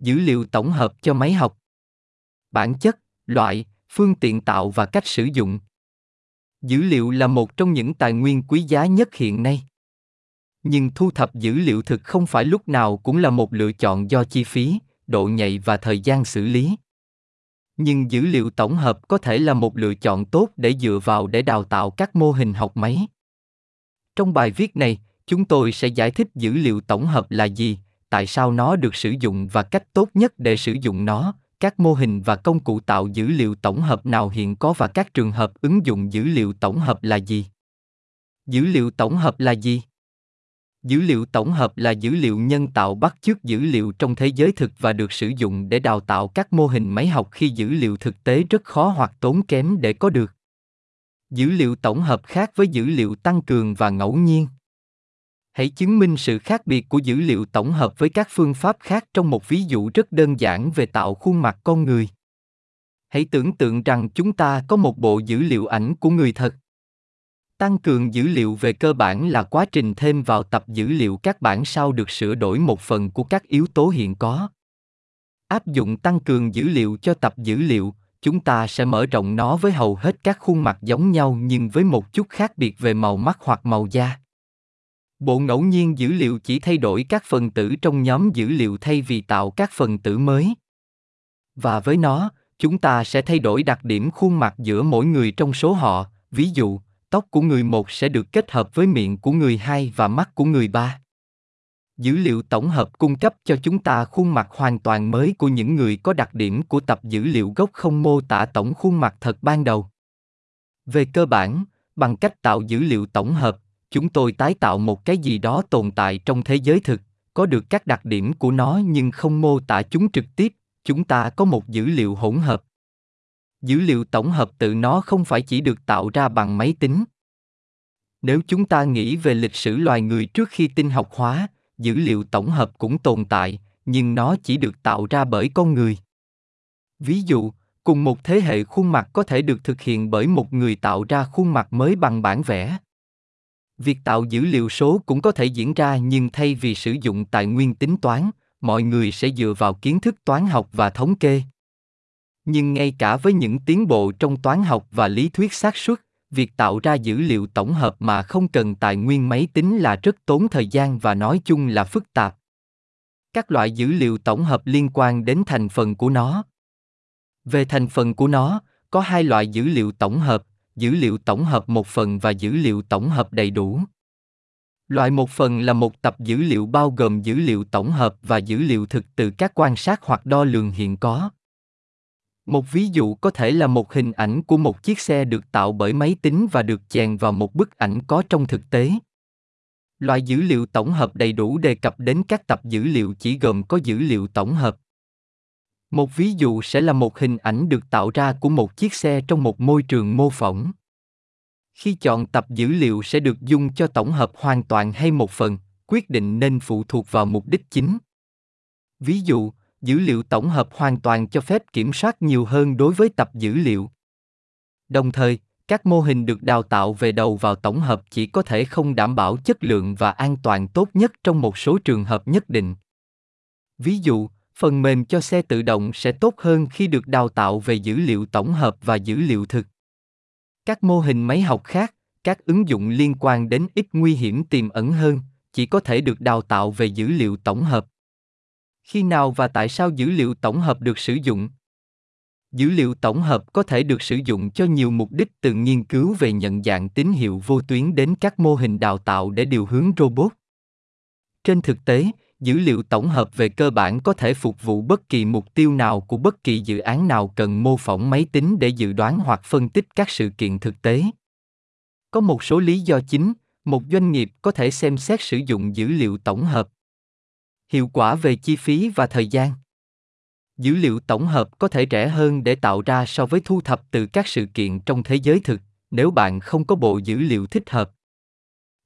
Dữ liệu tổng hợp cho máy học. Bản chất, loại, phương tiện tạo và cách sử dụng. Dữ liệu là một trong những tài nguyên quý giá nhất hiện nay. Nhưng thu thập dữ liệu thực không phải lúc nào cũng là một lựa chọn do chi phí, độ nhạy và thời gian xử lý. Nhưng dữ liệu tổng hợp có thể là một lựa chọn tốt để dựa vào để đào tạo các mô hình học máy. Trong bài viết này, chúng tôi sẽ giải thích dữ liệu tổng hợp là gì, tại sao nó được sử dụng và cách tốt nhất để sử dụng nó, các mô hình và công cụ tạo dữ liệu tổng hợp nào hiện có và các trường hợp ứng dụng dữ liệu tổng hợp là gì. Dữ liệu tổng hợp là gì? Dữ liệu tổng hợp là dữ liệu nhân tạo bắt chước dữ liệu trong thế giới thực và được sử dụng để đào tạo các mô hình máy học khi dữ liệu thực tế rất khó hoặc tốn kém để có được. Dữ liệu tổng hợp khác với dữ liệu tăng cường và ngẫu nhiên. Hãy chứng minh sự khác biệt của dữ liệu tổng hợp với các phương pháp khác trong một ví dụ rất đơn giản về tạo khuôn mặt con người. Hãy tưởng tượng rằng chúng ta có một bộ dữ liệu ảnh của người thật. Tăng cường dữ liệu về cơ bản là quá trình thêm vào tập dữ liệu các bản sao được sửa đổi một phần của các yếu tố hiện có. Áp dụng tăng cường dữ liệu cho tập dữ liệu, chúng ta sẽ mở rộng nó với hầu hết các khuôn mặt giống nhau nhưng với một chút khác biệt về màu mắt hoặc màu da. Bộ ngẫu nhiên dữ liệu chỉ thay đổi các phần tử trong nhóm dữ liệu thay vì tạo các phần tử mới. Và với nó, chúng ta sẽ thay đổi đặc điểm khuôn mặt giữa mỗi người trong số họ, ví dụ, tóc của người một sẽ được kết hợp với miệng của người hai và mắt của người ba. Dữ liệu tổng hợp cung cấp cho chúng ta khuôn mặt hoàn toàn mới của những người có đặc điểm của tập dữ liệu gốc không mô tả tổng khuôn mặt thật ban đầu. Về cơ bản, bằng cách tạo dữ liệu tổng hợp, chúng tôi tái tạo một cái gì đó tồn tại trong thế giới thực, có được các đặc điểm của nó nhưng không mô tả chúng trực tiếp, chúng ta có một dữ liệu hỗn hợp. Dữ liệu tổng hợp tự nó không phải chỉ được tạo ra bằng máy tính. Nếu chúng ta nghĩ về lịch sử loài người trước khi tinh học hóa dữ liệu tổng hợp cũng tồn tại nhưng nó chỉ được tạo ra bởi con người. Ví dụ cùng một thế hệ khuôn mặt có thể được thực hiện bởi một người tạo ra khuôn mặt mới bằng bản vẽ việc tạo dữ liệu số cũng có thể diễn ra nhưng thay vì sử dụng tài nguyên tính toán, mọi người sẽ dựa vào kiến thức toán học và thống kê. Nhưng ngay cả với những tiến bộ trong toán học và lý thuyết xác suất, việc tạo ra dữ liệu tổng hợp mà không cần tài nguyên máy tính là rất tốn thời gian và nói chung là phức tạp. Các loại dữ liệu tổng hợp liên quan đến thành phần của nó. Về thành phần của nó, có hai loại dữ liệu tổng hợp dữ liệu tổng hợp một phần và dữ liệu tổng hợp đầy đủ loại một phần là một tập dữ liệu bao gồm dữ liệu tổng hợp và dữ liệu thực từ các quan sát hoặc đo lường hiện có một ví dụ có thể là một hình ảnh của một chiếc xe được tạo bởi máy tính và được chèn vào một bức ảnh có trong thực tế. Loại dữ liệu tổng hợp đầy đủ đề cập đến các tập dữ liệu chỉ gồm có dữ liệu tổng hợp. Một ví dụ sẽ là một hình ảnh được tạo ra của một chiếc xe trong một môi trường mô phỏng. Khi chọn tập dữ liệu sẽ được dùng cho tổng hợp hoàn toàn hay một phần, quyết định nên phụ thuộc vào mục đích chính. Ví dụ, dữ liệu tổng hợp hoàn toàn cho phép kiểm soát nhiều hơn đối với tập dữ liệu đồng thời các mô hình được đào tạo về đầu vào tổng hợp chỉ có thể không đảm bảo chất lượng và an toàn tốt nhất trong một số trường hợp nhất định ví dụ phần mềm cho xe tự động sẽ tốt hơn khi được đào tạo về dữ liệu tổng hợp và dữ liệu thực. Các mô hình máy học khác, các ứng dụng liên quan đến ít nguy hiểm tiềm ẩn hơn, chỉ có thể được đào tạo về dữ liệu tổng hợp. Khi nào và tại sao dữ liệu tổng hợp được sử dụng? Dữ liệu tổng hợp có thể được sử dụng cho nhiều mục đích từ nghiên cứu về nhận dạng tín hiệu vô tuyến đến các mô hình đào tạo để điều hướng robot. Trên thực tế dữ liệu tổng hợp về cơ bản có thể phục vụ bất kỳ mục tiêu nào của bất kỳ dự án nào cần mô phỏng máy tính để dự đoán hoặc phân tích các sự kiện thực tế. Có một số lý do chính, một doanh nghiệp có thể xem xét sử dụng dữ liệu tổng hợp. Hiệu quả về chi phí và thời gian. Dữ liệu tổng hợp có thể rẻ hơn để tạo ra so với thu thập từ các sự kiện trong thế giới thực, nếu bạn không có bộ dữ liệu thích hợp.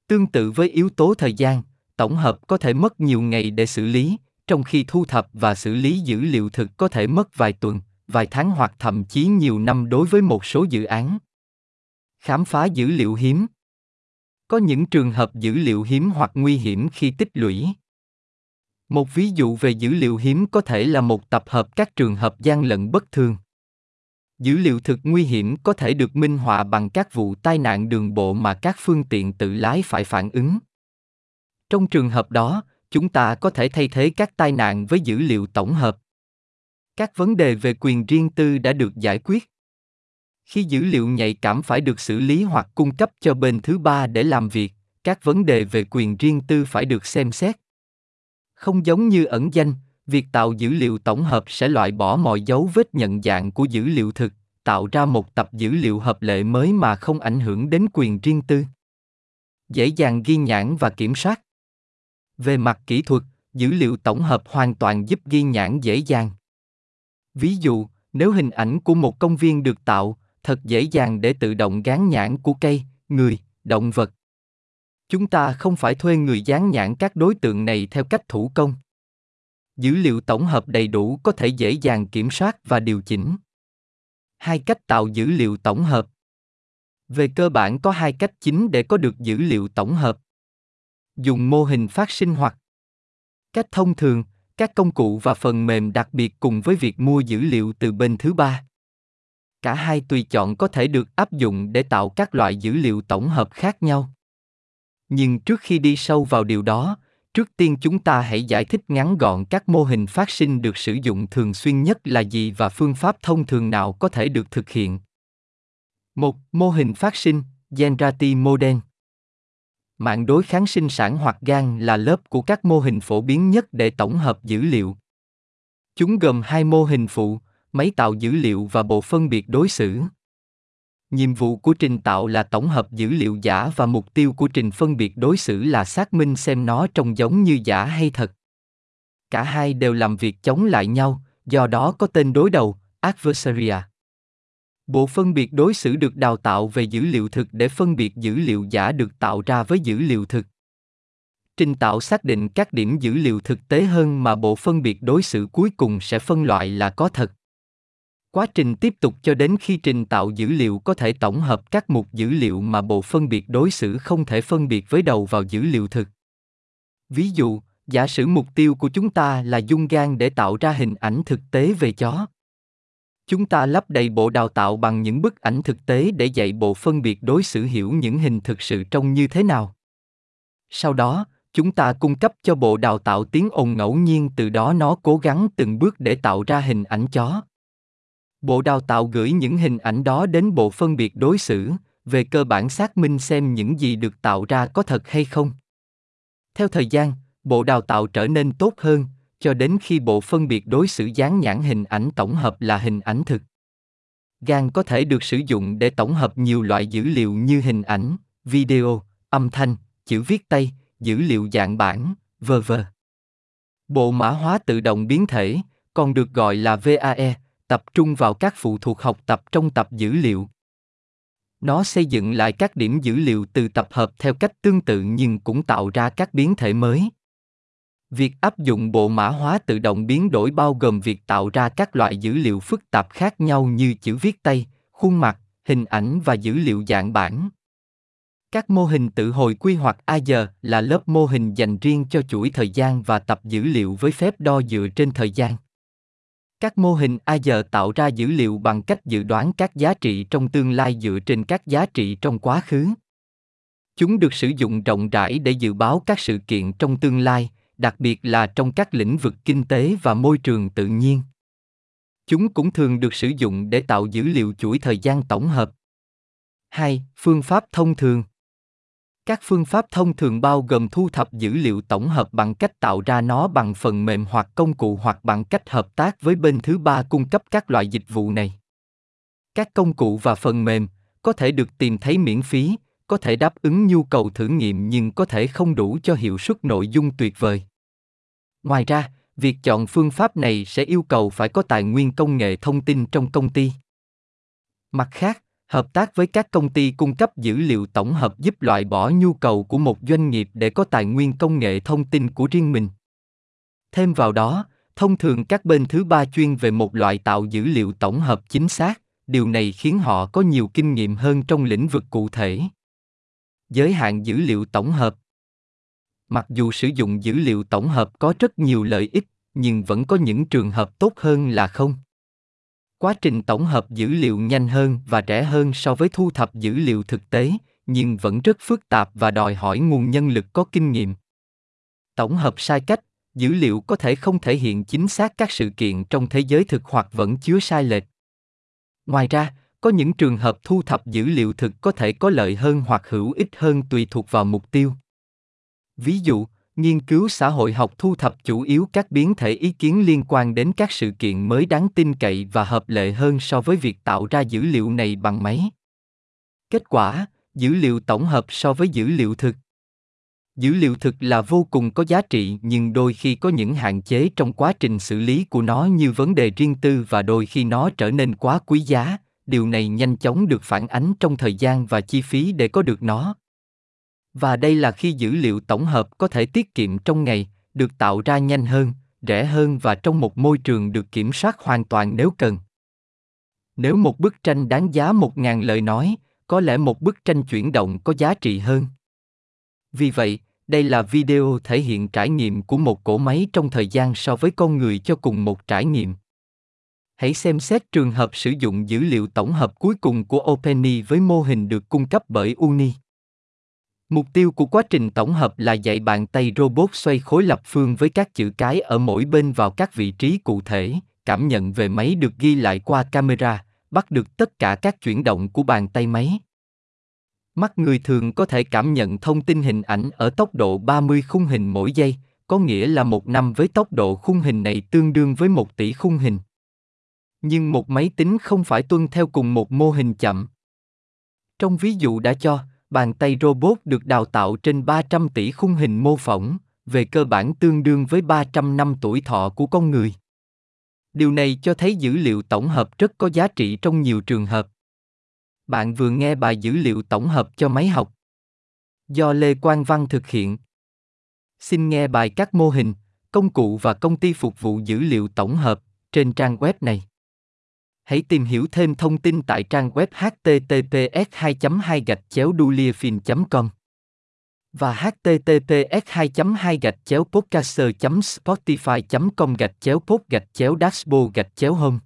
Tương tự với yếu tố thời gian tổng hợp có thể mất nhiều ngày để xử lý, trong khi thu thập và xử lý dữ liệu thực có thể mất vài tuần, vài tháng hoặc thậm chí nhiều năm đối với một số dự án khám phá dữ liệu hiếm có những trường hợp dữ liệu hiếm hoặc nguy hiểm khi tích lũy Một ví dụ về dữ liệu hiếm có thể là một tập hợp các trường hợp gian lận bất thường. Dữ liệu thực nguy hiểm có thể được minh họa bằng các vụ tai nạn đường bộ mà các phương tiện tự lái phải phản ứng. Trong trường hợp đó, chúng ta có thể thay thế các tai nạn với dữ liệu tổng hợp. Các vấn đề về quyền riêng tư đã được giải quyết. Khi dữ liệu nhạy cảm phải được xử lý hoặc cung cấp cho bên thứ ba để làm việc, các vấn đề về quyền riêng tư phải được xem xét. Không giống như ẩn danh, việc tạo dữ liệu tổng hợp sẽ loại bỏ mọi dấu vết nhận dạng của dữ liệu thực, tạo ra một tập dữ liệu hợp lệ mới mà không ảnh hưởng đến quyền riêng tư. Dễ dàng ghi nhãn và kiểm soát. Về mặt kỹ thuật, dữ liệu tổng hợp hoàn toàn giúp ghi nhãn dễ dàng. Ví dụ, nếu hình ảnh của một công viên được tạo, thật dễ dàng để tự động gán nhãn của cây, người, động vật. Chúng ta không phải thuê người dán nhãn các đối tượng này theo cách thủ công. Dữ liệu tổng hợp đầy đủ có thể dễ dàng kiểm soát và điều chỉnh. Hai cách tạo dữ liệu tổng hợp. Về cơ bản có hai cách chính để có được dữ liệu tổng hợp. Dùng mô hình phát sinh hoặc cách thông thường, các công cụ và phần mềm đặc biệt cùng với việc mua dữ liệu từ bên thứ ba. Cả hai tùy chọn có thể được áp dụng để tạo các loại dữ liệu tổng hợp khác nhau. Nhưng trước khi đi sâu vào điều đó, trước tiên chúng ta hãy giải thích ngắn gọn các mô hình phát sinh được sử dụng thường xuyên nhất là gì và phương pháp thông thường nào có thể được thực hiện. Một Mô hình phát sinh, Generative Model Mạng đối kháng sinh sản hoặc GAN là lớp của các mô hình phổ biến nhất để tổng hợp dữ liệu. Chúng gồm hai mô hình phụ, máy tạo dữ liệu và bộ phân biệt đối xử. Nhiệm vụ của trình tạo là tổng hợp dữ liệu giả và mục tiêu của trình phân biệt đối xử là xác minh xem nó trông giống như giả hay thật. Cả hai đều làm việc chống lại nhau, do đó có tên đối đầu, adversaria. Bộ phân biệt đối xử được đào tạo về dữ liệu thực để phân biệt dữ liệu giả được tạo ra với dữ liệu thực. Trình tạo xác định các điểm dữ liệu thực tế hơn mà bộ phân biệt đối xử cuối cùng sẽ phân loại là có thật. Quá trình tiếp tục cho đến khi trình tạo dữ liệu có thể tổng hợp các mục dữ liệu mà bộ phân biệt đối xử không thể phân biệt với đầu vào dữ liệu thực. Ví dụ, giả sử mục tiêu của chúng ta là dung gan để tạo ra hình ảnh thực tế về chó. Chúng ta lắp đầy bộ đào tạo bằng những bức ảnh thực tế để dạy bộ phân biệt đối xử hiểu những hình thực sự trông như thế nào. Sau đó, chúng ta cung cấp cho bộ đào tạo tiếng ồn ngẫu nhiên từ đó nó cố gắng từng bước để tạo ra hình ảnh chó. Bộ đào tạo gửi những hình ảnh đó đến bộ phân biệt đối xử, về cơ bản xác minh xem những gì được tạo ra có thật hay không. Theo thời gian, bộ đào tạo trở nên tốt hơn, cho đến khi bộ phân biệt đối xử dán nhãn hình ảnh tổng hợp là hình ảnh thực. GAN có thể được sử dụng để tổng hợp nhiều loại dữ liệu như hình ảnh, video, âm thanh, chữ viết tay, dữ liệu dạng bản, v.v. Bộ mã hóa tự động biến thể, còn được gọi là VAE, tập trung vào các phụ thuộc học tập trong tập dữ liệu. Nó xây dựng lại các điểm dữ liệu từ tập hợp theo cách tương tự nhưng cũng tạo ra các biến thể mới. Việc áp dụng bộ mã hóa tự động biến đổi bao gồm việc tạo ra các loại dữ liệu phức tạp khác nhau như chữ viết tay, khuôn mặt, hình ảnh và dữ liệu dạng bản. Các mô hình tự hồi quy hoặc AR là lớp mô hình dành riêng cho chuỗi thời gian và tập dữ liệu với phép đo dựa trên thời gian. Các mô hình AR tạo ra dữ liệu bằng cách dự đoán các giá trị trong tương lai dựa trên các giá trị trong quá khứ. Chúng được sử dụng rộng rãi để dự báo các sự kiện trong tương lai, đặc biệt là trong các lĩnh vực kinh tế và môi trường tự nhiên. Chúng cũng thường được sử dụng để tạo dữ liệu chuỗi thời gian tổng hợp. 2. Phương pháp thông thường các phương pháp thông thường bao gồm thu thập dữ liệu tổng hợp bằng cách tạo ra nó bằng phần mềm hoặc công cụ hoặc bằng cách hợp tác với bên thứ ba cung cấp các loại dịch vụ này. Các công cụ và phần mềm có thể được tìm thấy miễn phí, có thể đáp ứng nhu cầu thử nghiệm nhưng có thể không đủ cho hiệu suất nội dung tuyệt vời. Ngoài ra, việc chọn phương pháp này sẽ yêu cầu phải có tài nguyên công nghệ thông tin trong công ty. Mặt khác, hợp tác với các công ty cung cấp dữ liệu tổng hợp giúp loại bỏ nhu cầu của một doanh nghiệp để có tài nguyên công nghệ thông tin của riêng mình thêm vào đó thông thường các bên thứ ba chuyên về một loại tạo dữ liệu tổng hợp chính xác điều này khiến họ có nhiều kinh nghiệm hơn trong lĩnh vực cụ thể giới hạn dữ liệu tổng hợp Mặc dù sử dụng dữ liệu tổng hợp có rất nhiều lợi ích, nhưng vẫn có những trường hợp tốt hơn là không. Quá trình tổng hợp dữ liệu nhanh hơn và rẻ hơn so với thu thập dữ liệu thực tế, nhưng vẫn rất phức tạp và đòi hỏi nguồn nhân lực có kinh nghiệm. Tổng hợp sai cách, dữ liệu có thể không thể hiện chính xác các sự kiện trong thế giới thực hoặc vẫn chứa sai lệch. Ngoài ra, có những trường hợp thu thập dữ liệu thực có thể có lợi hơn hoặc hữu ích hơn tùy thuộc vào mục tiêu. Ví dụ, nghiên cứu xã hội học thu thập chủ yếu các biến thể ý kiến liên quan đến các sự kiện mới đáng tin cậy và hợp lệ hơn so với việc tạo ra dữ liệu này bằng máy. Kết quả, dữ liệu tổng hợp so với dữ liệu thực. Dữ liệu thực là vô cùng có giá trị nhưng đôi khi có những hạn chế trong quá trình xử lý của nó như vấn đề riêng tư và đôi khi nó trở nên quá quý giá, điều này nhanh chóng được phản ánh trong thời gian và chi phí để có được nó. Và đây là khi dữ liệu tổng hợp có thể tiết kiệm trong ngày, được tạo ra nhanh hơn, rẻ hơn và trong một môi trường được kiểm soát hoàn toàn nếu cần. Nếu một bức tranh đáng giá một ngàn lời nói, có lẽ một bức tranh chuyển động có giá trị hơn. Vì vậy, đây là video thể hiện trải nghiệm của một cỗ máy trong thời gian so với con người cho cùng một trải nghiệm. Hãy xem xét trường hợp sử dụng dữ liệu tổng hợp cuối cùng của OpenAI với mô hình được cung cấp bởi Uni. Mục tiêu của quá trình tổng hợp là dạy bàn tay robot xoay khối lập phương với các chữ cái ở mỗi bên vào các vị trí cụ thể, cảm nhận về máy được ghi lại qua camera, bắt được tất cả các chuyển động của bàn tay máy. Mắt người thường có thể cảm nhận thông tin hình ảnh ở tốc độ 30 khung hình mỗi giây, có nghĩa là một năm với tốc độ khung hình này tương đương với một tỷ khung hình nhưng một máy tính không phải tuân theo cùng một mô hình chậm. Trong ví dụ đã cho, bàn tay robot được đào tạo trên 300 tỷ khung hình mô phỏng, về cơ bản tương đương với 300 năm tuổi thọ của con người. Điều này cho thấy dữ liệu tổng hợp rất có giá trị trong nhiều trường hợp. Bạn vừa nghe bài dữ liệu tổng hợp cho máy học. Do Lê Quang Văn thực hiện. Xin nghe bài các mô hình, công cụ và công ty phục vụ dữ liệu tổng hợp trên trang web này. Hãy tìm hiểu thêm thông tin tại trang web https 2 2 gạch chéo com và https 2 2 gạch chéo podcaster spotify com gạch chéo pod gạch chéo dashboard gạch chéo home.